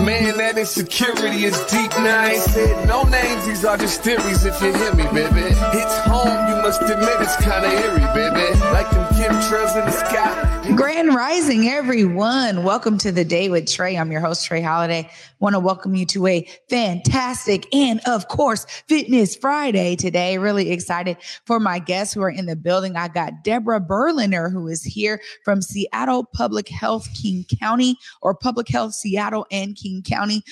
Man, that insecurity is deep. Now I ain't said no names. These are just theories. If you hear me, baby, it's home. You must admit it's kind of eerie, baby. Like them chemtrails in the sky. Grand Rising, everyone. Welcome to the day with Trae. I'm your host, Trae Holiday. Want to welcome you to a fantastic and, of course, Fitness Friday today. Really excited for my guests who are in the building. I got Debra Berliner, who is here from Seattle Public Health King County or Public Health Seattle and King County.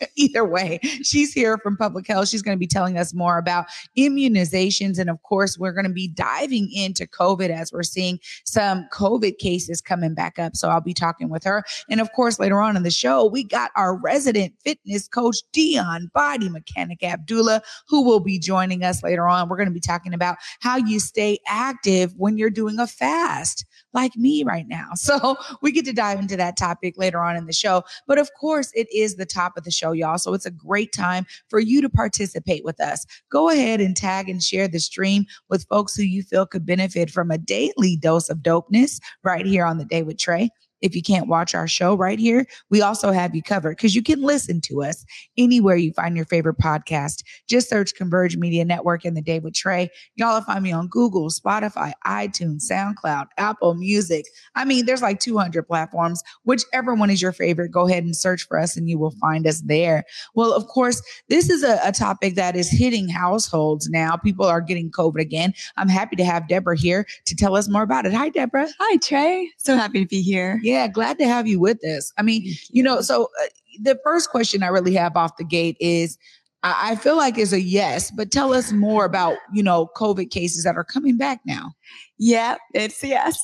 either way, she's here from public health. She's going to be telling us more about immunizations. And of course, we're going to be diving into COVID as we're seeing some COVID cases coming back up. So I'll be talking with her. And of course, later on in the show, we got our resident fitness coach, Deon BodiMeChanik Abdullah, who will be joining us later on. We're going to be talking about how you stay active when you're doing a fast like me right now. So we get to dive into that topic later on in the show. But of course, it is the top of the show, y'all. So it's a great time for you to participate with us. Go ahead and tag and share the stream with folks who you feel could benefit from a daily dose of dopeness right here on the day with Trae. If you can't watch our show right here, we also have you covered because you can listen to us anywhere you find your favorite podcast. Just search Converge Media Network and the day with Trae. Y'all find me on Google, Spotify, iTunes, SoundCloud, Apple Music. I mean, there's like 200 platforms. Whichever one is your favorite, go ahead and search for us and you will find us there. Well, of course, this is a, a topic that is hitting households now. People are getting COVID again. I'm happy to have Debra here to tell us more about it. Hi, Debra. Hi, Trae. So happy to be here. Glad to have you with us. I mean, you know, so uh, the first question I really have off the gate is I, I feel like is a yes, but tell us more about, you know, COVID cases that are coming back now. Yeah, it's yes.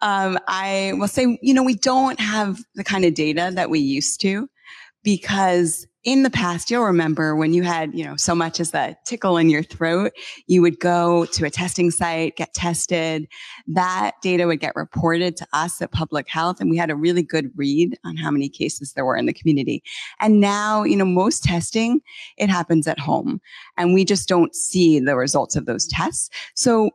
Um, I will say, you know, we don't have the kind of data that we used to because in the past, you'll remember when you had, you know, so much as a tickle in your throat, you would go to a testing site, get tested. That data would get reported to us at public health. And we had a really good read on how many cases there were in the community. And now, you know, most testing, it happens at home and we just don't see the results of those tests. So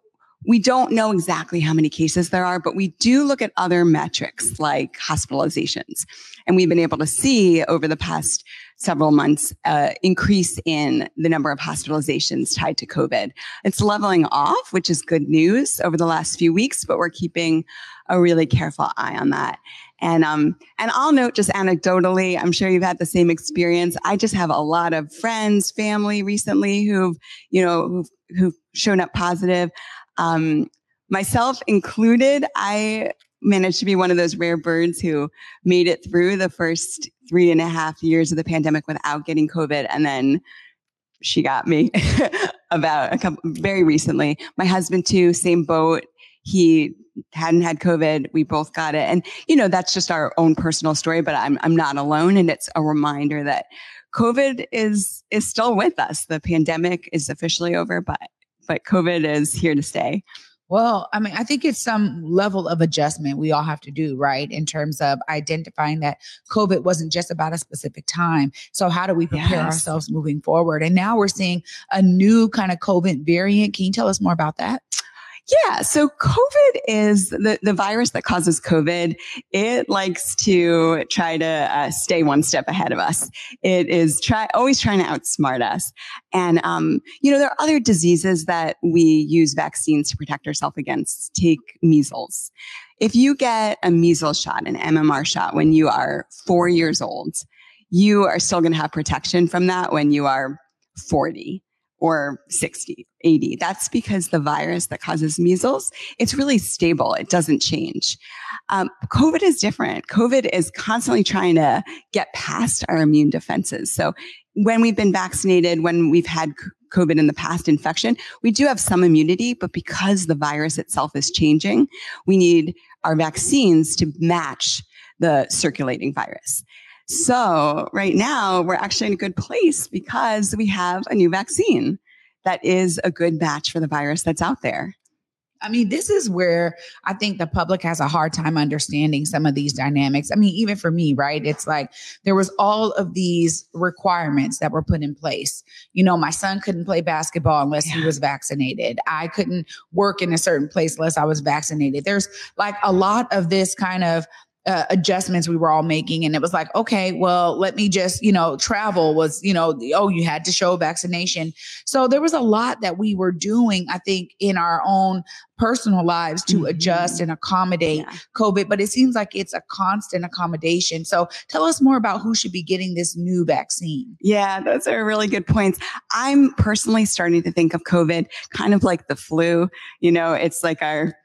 we don't know exactly how many cases there are, but we do look at other metrics like hospitalizations. And we've been able to see over the past several months uh, increase in the number of hospitalizations tied to COVID. It's leveling off, which is good news over the last few weeks, but we're keeping a really careful eye on that. And um, and I'll note just anecdotally, I'm sure you've had the same experience. I just have a lot of friends, family recently who've, you know, who've, who've shown up positive. Um, myself included, I managed to be one of those rare birds who made it through the first three and a half years of the pandemic without getting COVID. And then she got me about a couple very recently. My husband too, same boat. He hadn't had COVID. We both got it. And, you know, that's just our own personal story, but I'm, I'm not alone. And it's a reminder that COVID is, is still with us. The pandemic is officially over, but, but COVID is here to stay. Well, I mean, I think it's some level of adjustment we all have to do, right? In terms of identifying that COVID wasn't just about a specific time. So, how do we prepare yes. ourselves moving forward? And now we're seeing a new kind of COVID variant. Can you tell us more about that? Yeah. So COVID is the, the virus that causes COVID. It likes to try to uh, stay one step ahead of us. It is try, always trying to outsmart us. And, um, you know, there are other diseases that we use vaccines to protect ourselves against. Take measles. If you get a measles shot, an MMR shot when you are four years old, you are still going to have protection from that when you are 40 or 60, 80. That's because the virus that causes measles, it's really stable. It doesn't change. Um, COVID is different. COVID is constantly trying to get past our immune defenses. So when we've been vaccinated, when we've had COVID in the past infection, we do have some immunity, but because the virus itself is changing, we need our vaccines to match the circulating virus. So right now we're actually in a good place because we have a new vaccine that is a good match for the virus that's out there. I mean, this is where I think the public has a hard time understanding some of these dynamics. I mean, even for me, right? It's like there was all of these requirements that were put in place. You know, my son couldn't play basketball unless yeah. he was vaccinated. I couldn't work in a certain place unless I was vaccinated. There's like a lot of this kind of uh, adjustments we were all making. And it was like, okay, well, let me just, you know, travel was, you know, oh, you had to show vaccination. So there was a lot that we were doing, I think, in our own personal lives to mm-hmm. adjust and accommodate yeah. COVID. But it seems like it's a constant accommodation. So tell us more about who should be getting this new vaccine. Yeah, those are really good points. I'm personally starting to think of COVID kind of like the flu. You know, it's like our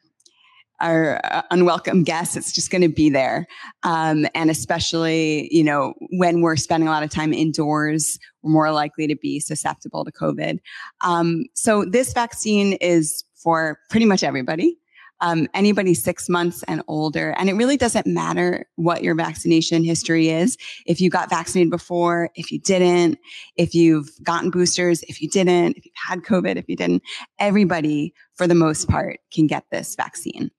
our uh, unwelcome guests. It's just going to be there. Um, and especially, you know, when we're spending a lot of time indoors, we're more likely to be susceptible to COVID. Um, so this vaccine is for pretty much everybody. Um, anybody six months and older. And it really doesn't matter what your vaccination history is. If you got vaccinated before, if you didn't, if you've gotten boosters, if you didn't, if you've had COVID, if you didn't, everybody for the most part can get this vaccine.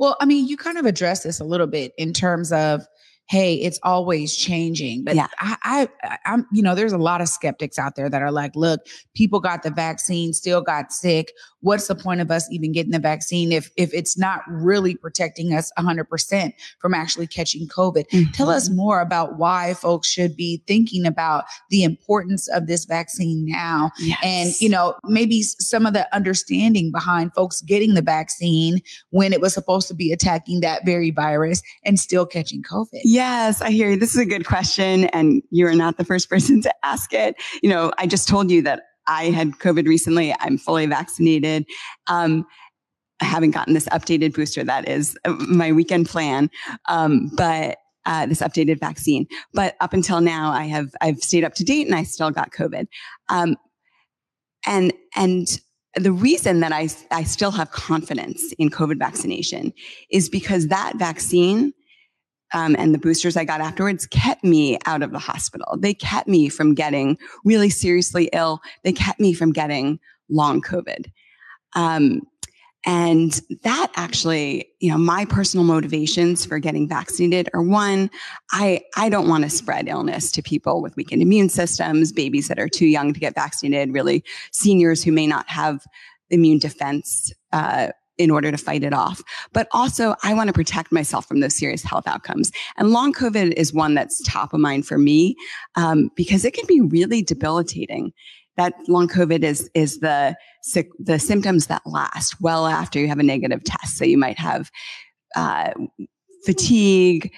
Well, I mean, you kind of address this a little bit in terms of hey, it's always changing. But yeah. I, I, I'm, you know, there's a lot of skeptics out there that are like, look, people got the vaccine, still got sick. What's the point of us even getting the vaccine if if it's not really protecting us 100% from actually catching COVID? Mm-hmm. Tell us more about why folks should be thinking about the importance of this vaccine now, yes. and you know, maybe some of the understanding behind folks getting the vaccine when it was supposed to be attacking that very virus and still catching COVID. Yes, I hear you. This is a good question. And you're not the first person to ask it. You know, I just told you that I had COVID recently. I'm fully vaccinated. Um, I haven't gotten this updated booster. That is uh, my weekend plan. Um, but uh, this updated vaccine. But up until now, I have I've stayed up to date, and I still got COVID. Um, and and the reason that I I still have confidence in COVID vaccination is because that vaccine um, and the boosters I got afterwards kept me out of the hospital. They kept me from getting really seriously ill. They kept me from getting long COVID. Um, and that actually, you know, my personal motivations for getting vaccinated are one, I, I don't want to spread illness to people with weakened immune systems, babies that are too young to get vaccinated, really seniors who may not have immune defense uh, in order to fight it off. But also, I want to protect myself from those serious health outcomes. And long COVID is one that's top of mind for me um, because it can be really debilitating. That long COVID is is the the symptoms that last well after you have a negative test. So you might have uh, fatigue,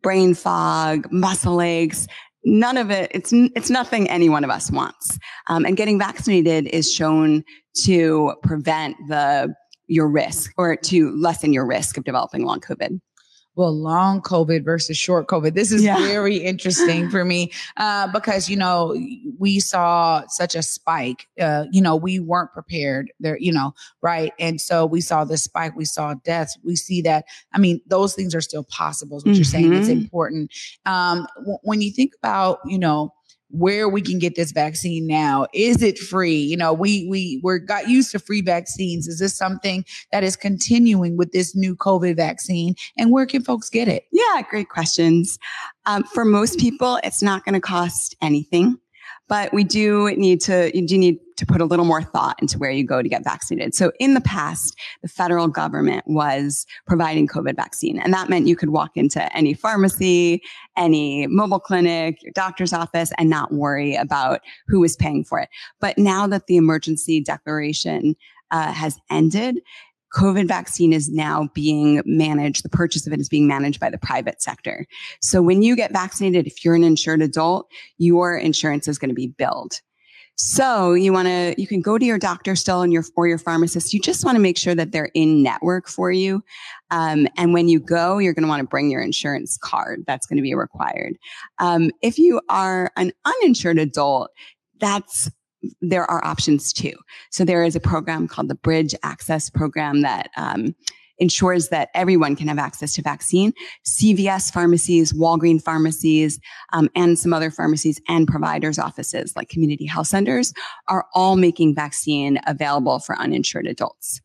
brain fog, muscle aches, none of it it's it's nothing any one of us wants um, and getting vaccinated is shown to prevent the your risk or to lessen your risk of developing long COVID? well, long COVID versus short COVID. This is yeah. very interesting for me uh, because you know we saw such a spike. Uh, you know we weren't prepared there. You know right, and so we saw this spike. We saw deaths. We see that. I mean, those things are still possible. What mm-hmm. you're saying? It's mm-hmm. important. Um, w- when you think about you know where we can get this vaccine now. Is it free? You know, we we we're got used to free vaccines. Is this something that is continuing with this new COVID vaccine? And where can folks get it? Yeah, great questions. Um, for most people, it's not going to cost anything but we do need to you do need to put a little more thought into where you go to get vaccinated. So in the past, the federal government was providing COVID vaccine, and that meant you could walk into any pharmacy, any mobile clinic, your doctor's office, and not worry about who was paying for it. But now that the emergency declaration uh, has ended, COVID vaccine is now being managed, the purchase of it is being managed by the private sector. So when you get vaccinated, if you're an insured adult, your insurance is going to be billed. So you want to, you can go to your doctor still and your, or your pharmacist. You just want to make sure that they're in network for you. Um, and when you go, you're going to want to bring your insurance card. That's going to be required. Um, if you are an uninsured adult, that's there are options too. So there is a program called the Bridge Access Program that um, ensures that everyone can have access to vaccine. CVS pharmacies, Walgreen pharmacies, um, and some other pharmacies and providers' offices like community health centers are all making vaccine available for uninsured adults.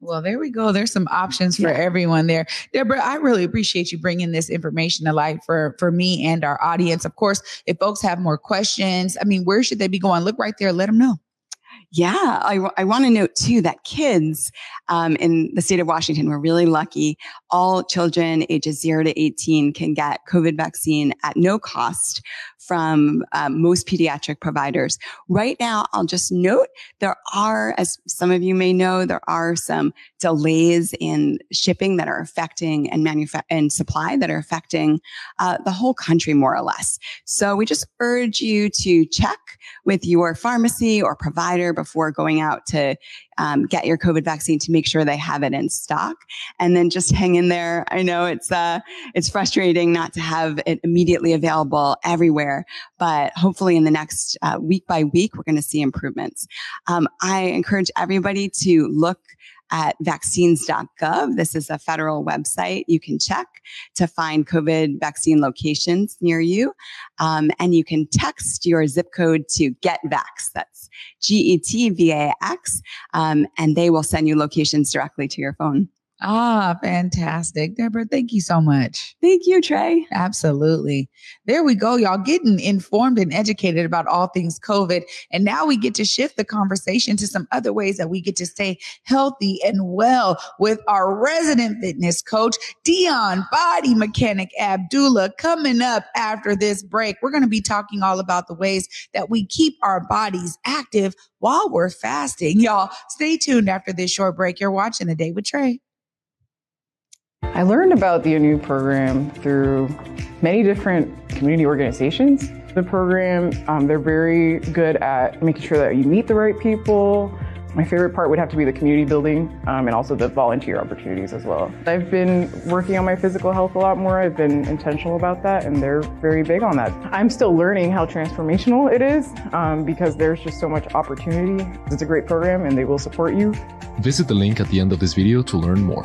Well, there we go. There's some options for yeah. everyone there. Debra, I really appreciate you bringing this information to light for, for me and our audience. Of course, if folks have more questions, I mean, where should they be going? Look right there. Let them know. Yeah, I, I want to note too that kids um, in the state of Washington, we're really lucky. All children ages zero to 18 can get COVID vaccine at no cost from um, most pediatric providers. Right now, I'll just note there are, as some of you may know, there are some delays in shipping that are affecting and manufa- and supply that are affecting uh, the whole country more or less. So we just urge you to check with your pharmacy or provider before going out to um, get your COVID vaccine to make sure they have it in stock, and then just hang in there. I know it's uh, it's frustrating not to have it immediately available everywhere, but hopefully in the next uh, week by week, we're going to see improvements. Um, I encourage everybody to look at vaccines.gov. This is a federal website you can check to find COVID vaccine locations near you. Um, and you can text your zip code to GetVax. That's G E T V A X. Um, and they will send you locations directly to your phone. Ah, fantastic. Debra, thank you so much. Thank you, Trae. Absolutely. There we go, y'all getting informed and educated about all things COVID. And now we get to shift the conversation to some other ways that we get to stay healthy and well with our resident fitness coach, Deon BodiMeChanik Abdullah, coming up after this break. We're going to be talking all about the ways that we keep our bodies active while we're fasting. Y'all stay tuned after this short break. You're watching The Day with Trae. I learned about the ANU program through many different community organizations. The program, um, they're very good at making sure that you meet the right people. My favorite part would have to be the community building um, and also the volunteer opportunities as well. I've been working on my physical health a lot more. I've been intentional about that, and they're very big on that. I'm still learning how transformational it is um, because there's just so much opportunity. It's a great program, and they will support you. Visit the link at the end of this video to learn more.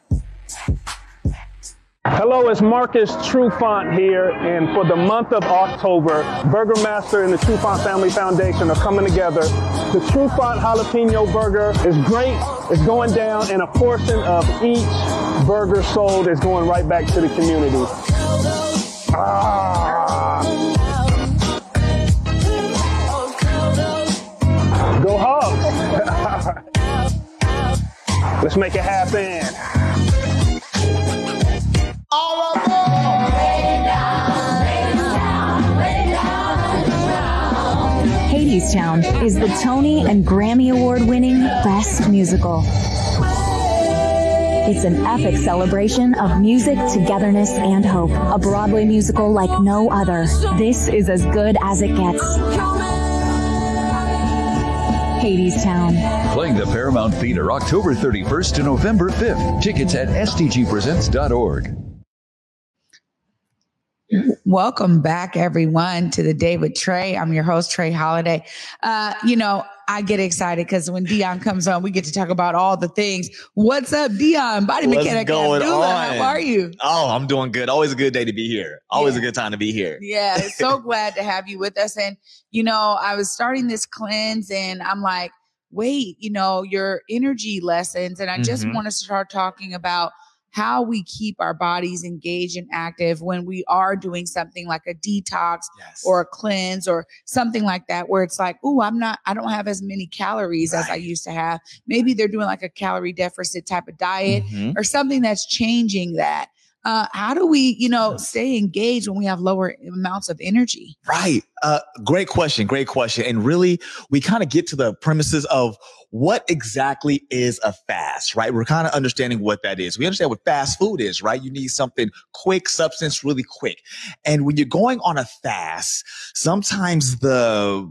Hello, it's Marcus Trufant here, and for the month of October, Burgermaster and the Trufant Family Foundation are coming together. The Trufant Jalapeno Burger is great. It's going down, and a portion of each burger sold is going right back to the community. Ah. Go Hawks! Let's make it happen. Hadestown is the Tony and Grammy Award winning Best Musical. It's an epic celebration of music, togetherness, and hope. A Broadway musical like no other. This is as good as it gets. Hadestown. Playing the Paramount Theater October 31st to November 5th. Tickets at stgpresents.org. Welcome back, everyone, to the day with Trae. I'm your host, Trae Holiday. Uh, you know, I get excited because when Deon comes on, we get to talk about all the things. What's up, Deon? Body What's mechanic. going on? How are you? Oh, I'm doing good. Always a good day to be here. Always Yeah. a good time to be here. Yeah, so glad to have you with us. And, you know, I was starting this cleanse and I'm like, wait, you know, your energy lessons. And I just Mhm. want to start talking about how we keep our bodies engaged and active when we are doing something like a detox Yes. or a cleanse or something like that, where it's like, oh, I'm not, I don't have as many calories as I used to have. Maybe they're doing like a calorie deficit type of diet Mhm. or something that's changing that. Uh, how do we, you know, stay engaged when we have lower amounts of energy? Right. Uh, great question. Great question. And really, we kind of get to the premises of what exactly is a fast, right? We're kind of understanding what that is. We understand what fast food is, right? You need something quick, substance really quick. And when you're going on a fast, sometimes the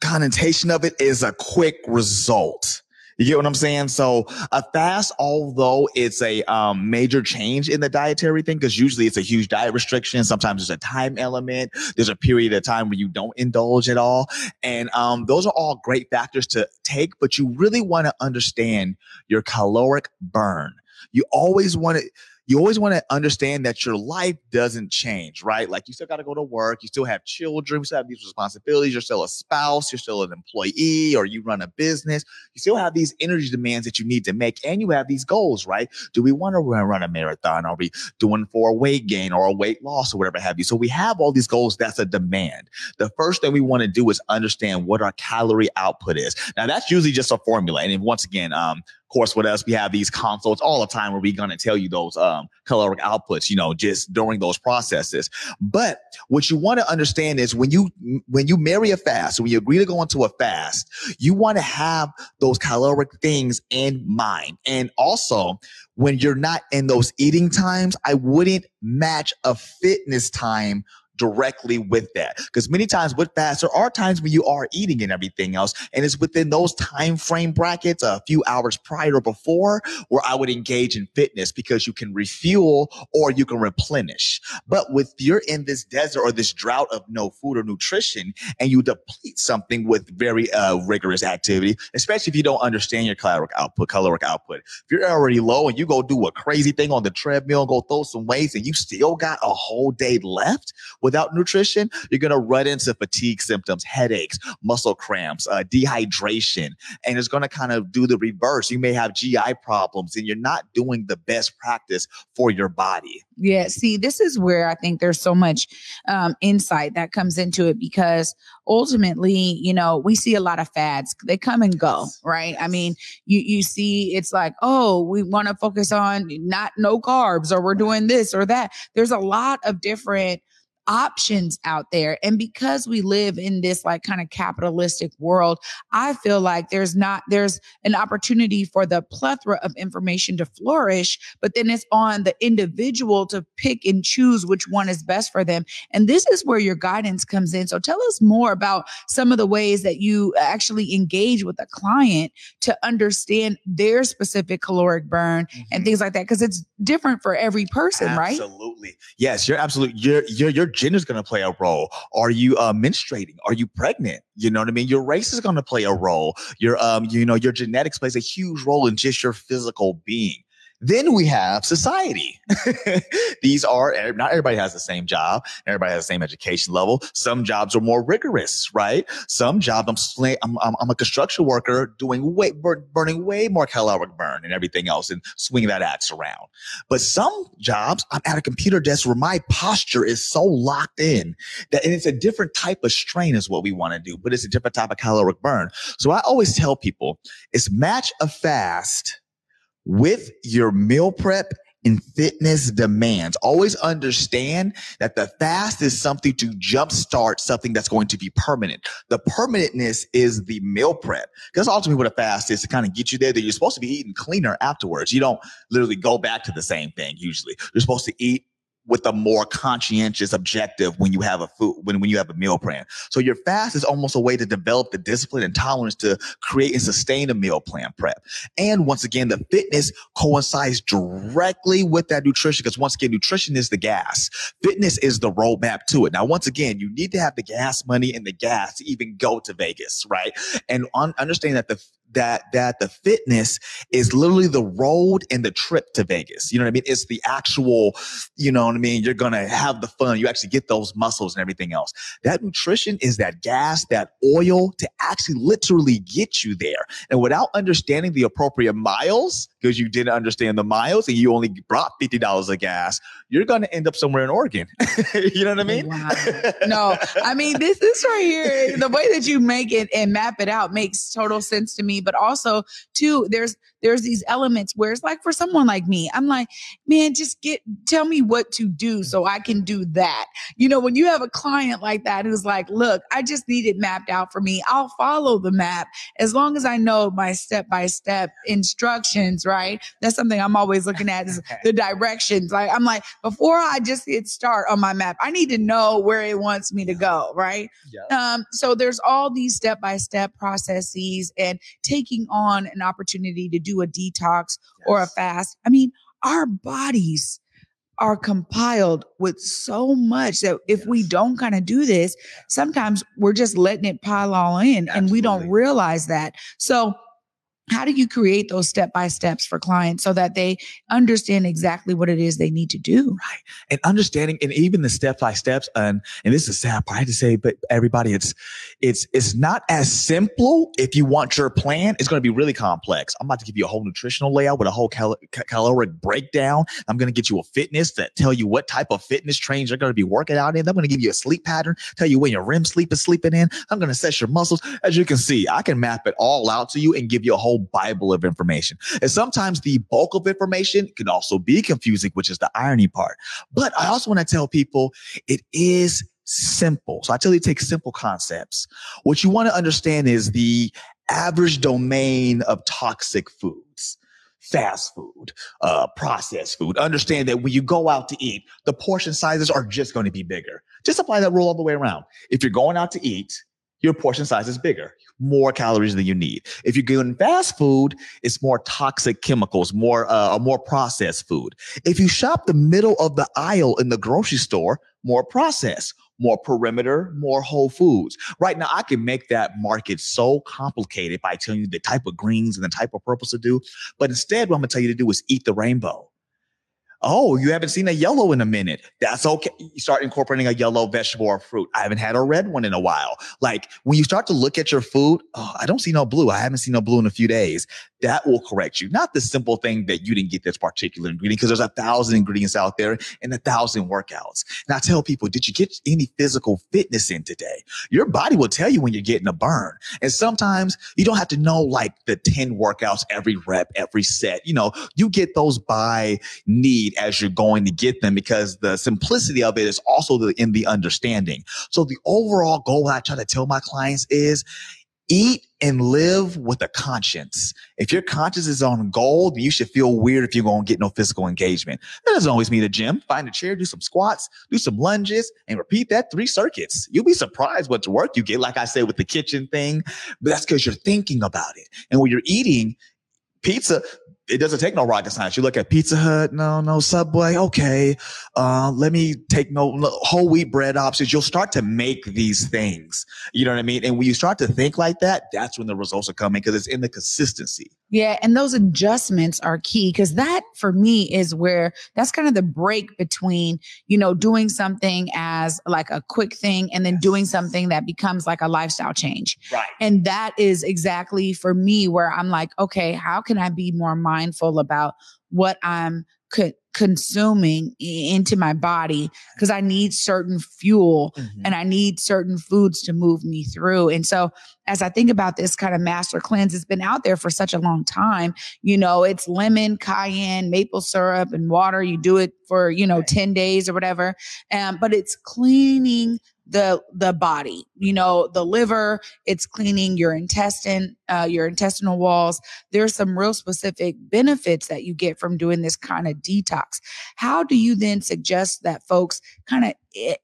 connotation of it is a quick result. You get what I'm saying? So a fast, although it's a um, major change in the dietary thing, because usually it's a huge diet restriction. Sometimes there's a time element. There's a period of time where you don't indulge at all. And um, those are all great factors to take, but you really want to understand your caloric burn. You always want to, you always want to understand that your life doesn't change, right? Like you still got to go to work, you still have children, you still have these responsibilities, you're still a spouse, you're still an employee, or you run a business. You still have these energy demands that you need to make, and you have these goals, right? Do we want to run a marathon? Are we doing for a weight gain or a weight loss or whatever have you? So we have all these goals. That's a demand. The first thing we want to do is understand what our calorie output is. Now that's usually just a formula. And once again, um, course, with us, we have these consults all the time where we're going to tell you those um, caloric outputs, you know, just during those processes. But what you want to understand is when you when you marry a fast, when you agree to go into a fast, you want to have those caloric things in mind. And also, when you're not in those eating times, I wouldn't match a fitness time directly with that. Because many times with fast, there are times when you are eating and everything else, and it's within those time frame brackets, a few hours prior or before, where I would engage in fitness because you can refuel or you can replenish. But with you're in this desert or this drought of no food or nutrition, and you deplete something with very uh, rigorous activity, especially if you don't understand your caloric output, caloric output. If you're already low and you go do a crazy thing on the treadmill, go throw some weights, and you still got a whole day left without nutrition, you're going to run into fatigue symptoms, headaches, muscle cramps, uh, dehydration, and it's going to kind of do the reverse. You may have GI problems and you're not doing the best practice for your body. Yeah. See, this is where I think there's so much um, insight that comes into it because ultimately, you know, we see a lot of fads. They come and go, right? I mean, you you see, it's like, oh, we want to focus on not no carbs, or we're doing this or that. There's a lot of different options out there. And because we live in this like kind of capitalistic world, I feel like there's not, there's an opportunity for the plethora of information to flourish, but then it's on the individual to pick and choose which one is best for them. And this is where your guidance comes in. So tell us more about some of the ways that you actually engage with a client to understand their specific caloric burn mm-hmm. and things like that. Cause it's different for every person, absolutely. right? Absolutely. Yes, you're absolutely, you're, you're, you're gender is going to play a role. Are you uh, menstruating? Are you pregnant? You know what I mean? Your race is going to play a role. Your, um, you know, your genetics plays a huge role in just your physical being. Then we have society. These are eh, not everybody has the same job. Everybody has the same education level. Some jobs are more rigorous, right? Some jobs I'm I'm, I'm, I'm a construction worker doing way burning way more caloric burn and everything else and swinging that axe around. But some jobs I'm at a computer desk where my posture is so locked in that and it's a different type of strain is what we want to do, but it's a different type of caloric burn. So I always tell people it's match a fast with your meal prep and fitness demands. Always understand that the fast is something to jumpstart something that's going to be permanent. The permanentness is the meal prep. Because ultimately what a fast is to kind of get you there that you're supposed to be eating cleaner afterwards. You don't literally go back to the same thing usually. You're supposed to eat with a more conscientious objective when you have a food when, when you have a meal plan. So your fast is almost a way to develop the discipline and tolerance to create and sustain a meal plan prep. And once again, the fitness coincides directly with that nutrition because once again, nutrition is the gas. Fitness is the roadmap to it. Now, once again, you need to have the gas money and the gas to even go to Vegas, right? And un- understand that the that that the fitness is literally the road and the trip to Vegas. You know what I mean? It's the actual, you know what I mean? You're gonna have the fun. You actually get those muscles and everything else. That nutrition is that gas, that oil to actually literally get you there. And without understanding the appropriate miles, because you didn't understand the miles and you only brought fifty dollars of gas, you're gonna end up somewhere in Oregon. you know what I mean? Wow. No, I mean this this right here, the way that you make it and map it out makes total sense to me but also too there's there's these elements where it's like for someone like me, I'm like, man, just get tell me what to do so I can do that. You know, when you have a client like that who's like, look, I just need it mapped out for me. I'll follow the map as long as I know my step by step instructions, right? That's something I'm always looking at is the directions. Like I'm like, before I just hit start on my map, I need to know where it wants me to go, right? Yeah. Um, so there's all these step by step processes and taking on an opportunity to do a detox or a fast. I mean, our bodies are compiled with so much that if we don't kind of do this, sometimes we're just letting it pile all in and we don't realize that. So how do you create those step by steps for clients so that they understand exactly what it is they need to do? Right. And understanding and even the step by steps and and this is a sad part to say, but everybody, it's it's it's not as simple if you want your plan. It's going to be really complex. I'm about to give you a whole nutritional layout with a whole cal- caloric breakdown. I'm going to get you a fitness that tell you what type of fitness trains you're going to be working out in. I'm going to give you a sleep pattern, tell you when your REM sleep is sleeping in. I'm going to assess your muscles. As you can see, I can map it all out to you and give you a whole Bible of information. And sometimes the bulk of information can also be confusing, which is the irony part. But I also want to tell people it is simple. So I tell you, take simple concepts. What you want to understand is the average domain of toxic foods. Fast food, uh, processed food. Understand that when you go out to eat, the portion sizes are just going to be bigger. Just apply that rule all the way around. If you're going out to eat, your portion size is bigger, more calories than you need. If you're getting fast food, it's more toxic chemicals, more uh, more processed food. If you shop the middle of the aisle in the grocery store, more processed, more perimeter, more whole foods. Right now, I can make that market so complicated by telling you the type of greens and the type of purples to do. But instead, what I'm gonna tell you to do is eat the rainbow. Oh, you haven't seen a yellow in a minute. That's okay. You start incorporating a yellow vegetable or fruit. I haven't had a red one in a while. Like when you start to look at your food, oh, I don't see no blue. I haven't seen no blue in a few days. That will correct you. Not the simple thing that you didn't get this particular ingredient because there's a thousand ingredients out there and a thousand workouts. I tell people, did you get any physical fitness in today? Your body will tell you when you're getting a burn. And sometimes you don't have to know like the 10 workouts every rep, every set. You know, you get those by need as you're going to get them because the simplicity of it is also the, in the understanding. So the overall goal I try to tell my clients is eat and live with a conscience. If your conscience is on gold, you should feel weird if you're going to get no physical engagement. That doesn't always mean a gym. Find a chair, do some squats, do some lunges, and repeat that three circuits. You'll be surprised what work you get. Like I said with the kitchen thing, but that's because you're thinking about it. And when you're eating pizza, it doesn't take no rocket science. You look at Pizza Hut, no, no Subway. Okay. Uh, let me take no, no whole wheat bread options. You'll start to make these things. You know what I mean? And when you start to think like that, that's when the results are coming because it's in the consistency. Yeah, and those adjustments are key because that for me is where that's kind of the break between, you know, doing something as like a quick thing and then doing something that becomes like a lifestyle change. Right. And that is exactly for me where I'm like, okay, how can I be more mindful about what I'm co- consuming into my body because I need certain fuel Mm-hmm. and I need certain foods to move me through. And so as I think about this kind of master cleanse, it's been out there for such a long time. You know, it's lemon, cayenne, maple syrup, and water. You do it for, you know, 10 days or whatever. Um, but it's cleaning the the body you know the liver it's cleaning your intestine uh, your intestinal walls. There's some real specific benefits that you get from doing this kind of detox. How do you then suggest that folks kind of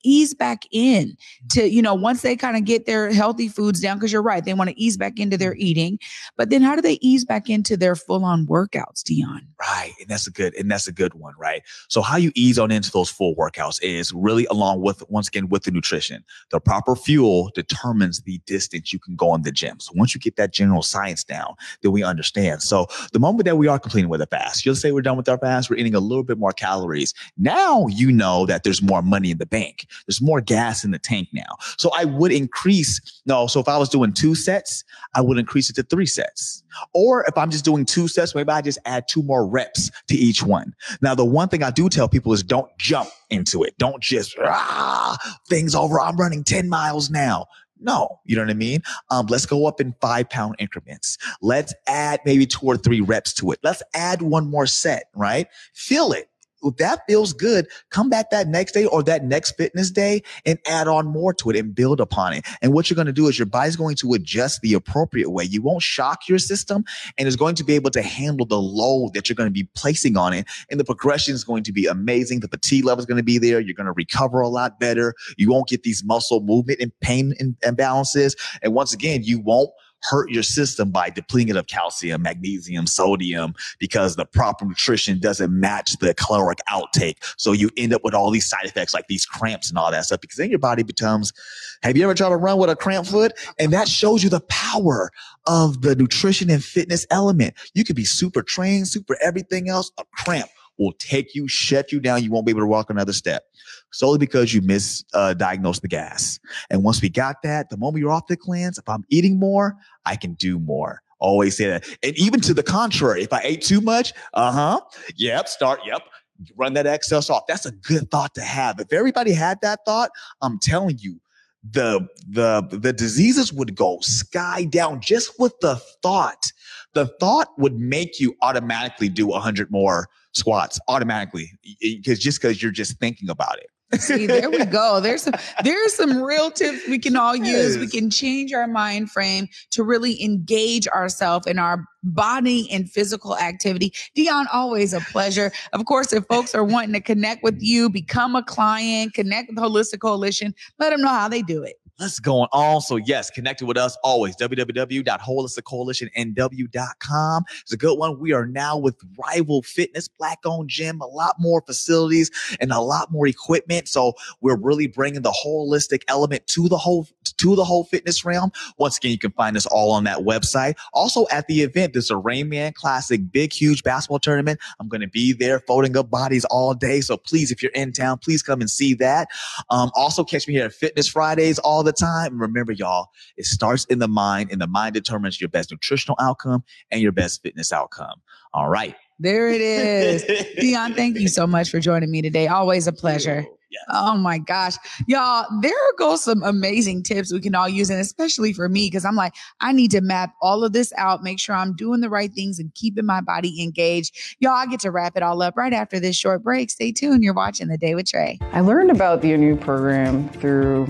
ease back in to mm-hmm. you know once they kind of get their healthy foods down because you're right they want to ease back into their mm-hmm. eating but then how do they ease back into their full-on workouts deon Right. And that's a good, and that's a good one, right? So how you ease on into those full workouts is really along with, once again, with the nutrition. The proper fuel determines the distance you can go in the gym. So once you get that general science down, then we understand. So the moment that we are completing with a fast, you'll say we're done with our fast, we're eating a little bit more calories. Now you know that there's more money in the bank. There's more gas in the tank now. So I would increase, no, so if I was doing two sets, I would increase it to three sets. Or if I'm just doing two sets, maybe I just add two more reps to each one. Now, the one thing I do tell people is don't jump into it. Don't just, ah, things over. I'm running 10 miles now. No, you know what I mean? Um, let's go up in five pound increments. Let's add maybe two or three reps to it. Let's add one more set, right? Feel it if that feels good, come back that next day or that next fitness day and add on more to it and build upon it. And what you're going to do is your body's going to adjust the appropriate way. You won't shock your system and it's going to be able to handle the load that you're going to be placing on it. And the progression is going to be amazing. The fatigue level is going to be there. You're going to recover a lot better. You won't get these muscle movement and pain imbalances. And once again, you won't hurt your system by depleting it of calcium, magnesium, sodium, because the proper nutrition doesn't match the caloric outtake. So you end up with all these side effects like these cramps and all that stuff because then your body becomes, have you ever tried to run with a cramp foot? And that shows you the power of the nutrition and fitness element. You could be super trained, super everything else, a cramp will take you, shut you down. You won't be able to walk another step solely because you misdiagnosed uh, the gas. And once we got that, the moment you're off the cleanse, if I'm eating more, I can do more. Always say that. And even to the contrary, if I ate too much, uh huh, yep, start, yep, run that excess off. That's a good thought to have. If everybody had that thought, I'm telling you, the the the diseases would go sky down just with the thought. The thought would make you automatically do 100 more squats automatically because just because you're just thinking about it. See, there we go. There's some there's some real tips we can all use. We can change our mind frame to really engage ourselves in our body and physical activity. Deon, always a pleasure. Of course, if folks are wanting to connect with you, become a client, connect with Holistic Coalition, let them know how they do it. Let's go on. Also, yes, connected with us always. www.holisticcoalitionnw.com. It's a good one. We are now with Rival Fitness, black owned gym, a lot more facilities and a lot more equipment. So we're really bringing the holistic element to the whole to the whole fitness realm. Once again, you can find us all on that website. Also at the event, there's a Rain Man Classic, big, huge basketball tournament. I'm going to be there folding up bodies all day. So please, if you're in town, please come and see that. Um, also catch me here at Fitness Fridays all the time. Remember, y'all, it starts in the mind and the mind determines your best nutritional outcome and your best fitness outcome. All right. There it is. Deon, thank you so much for joining me today. Always a pleasure. Yes. Oh my gosh. Y'all, there goes some amazing tips we can all use. And especially for me, because I'm like, I need to map all of this out, make sure I'm doing the right things and keeping my body engaged. Y'all, I get to wrap it all up right after this short break. Stay tuned. You're watching The Day with Trae. I learned about the ANU program through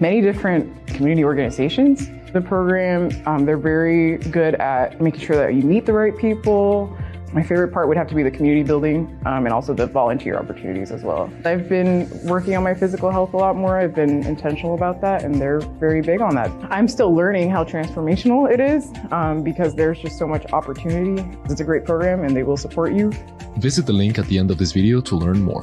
many different community organizations. The program, um, they're very good at making sure that you meet the right people my favorite part would have to be the community building um, and also the volunteer opportunities as well. I've been working on my physical health a lot more. I've been intentional about that, and they're very big on that. I'm still learning how transformational it is um, because there's just so much opportunity. It's a great program, and they will support you. Visit the link at the end of this video to learn more.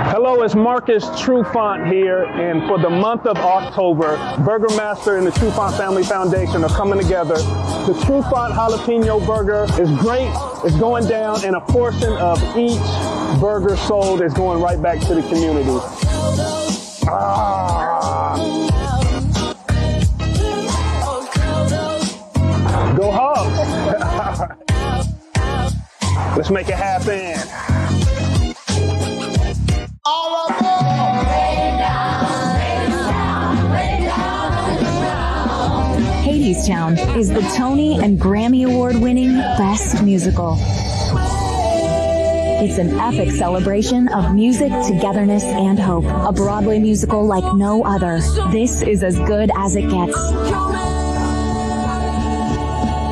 Hello, it's Marcus Trufant here, and for the month of October, Burgermaster and the Trufant Family Foundation are coming together. The Trufant Jalapeno Burger is great. It's going down, and a portion of each burger sold is going right back to the community. Ah. Go Hawks! Let's make it happen. Hadestown is the Tony and Grammy Award winning Best Musical. It's an epic celebration of music, togetherness, and hope. A Broadway musical like no other. This is as good as it gets.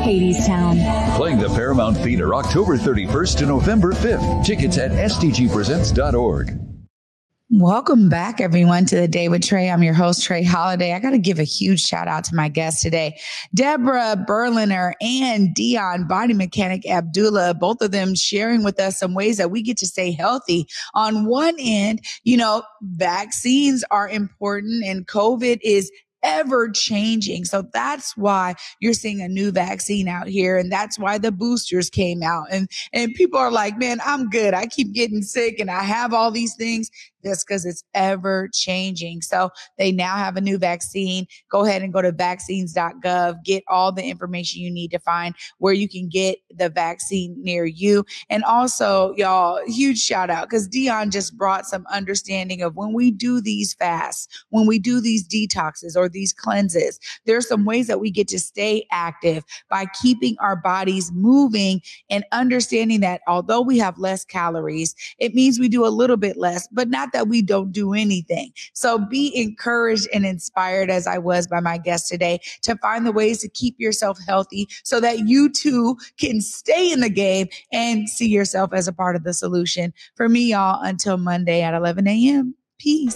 Hadestown. Playing the Paramount Theater October 31st to November 5th. Tickets at stgpresents.org. Welcome back, everyone, to the day with Trae. I'm your host, Trae Holiday. I got to give a huge shout out to my guests today, Debra Berliner and Deon BodiMeChanik Abdullah, both of them sharing with us some ways that we get to stay healthy. On one end, you know, vaccines are important and COVID is ever changing. So that's why you're seeing a new vaccine out here. And that's why the boosters came out. And, and people are like, man, I'm good. I keep getting sick and I have all these things this because it's ever changing. So they now have a new vaccine. Go ahead and go to vaccines.gov, get all the information you need to find where you can get the vaccine near you. And also, y'all, huge shout out because Deon just brought some understanding of when we do these fasts, when we do these detoxes or these cleanses, there's some ways that we get to stay active by keeping our bodies moving and understanding that although we have less calories, it means we do a little bit less, but not that we don't do anything. So be encouraged and inspired as I was by my guest today to find the ways to keep yourself healthy so that you too can stay in the game and see yourself as a part of the solution. For me, y'all, until Monday at 11 a.m. Peace.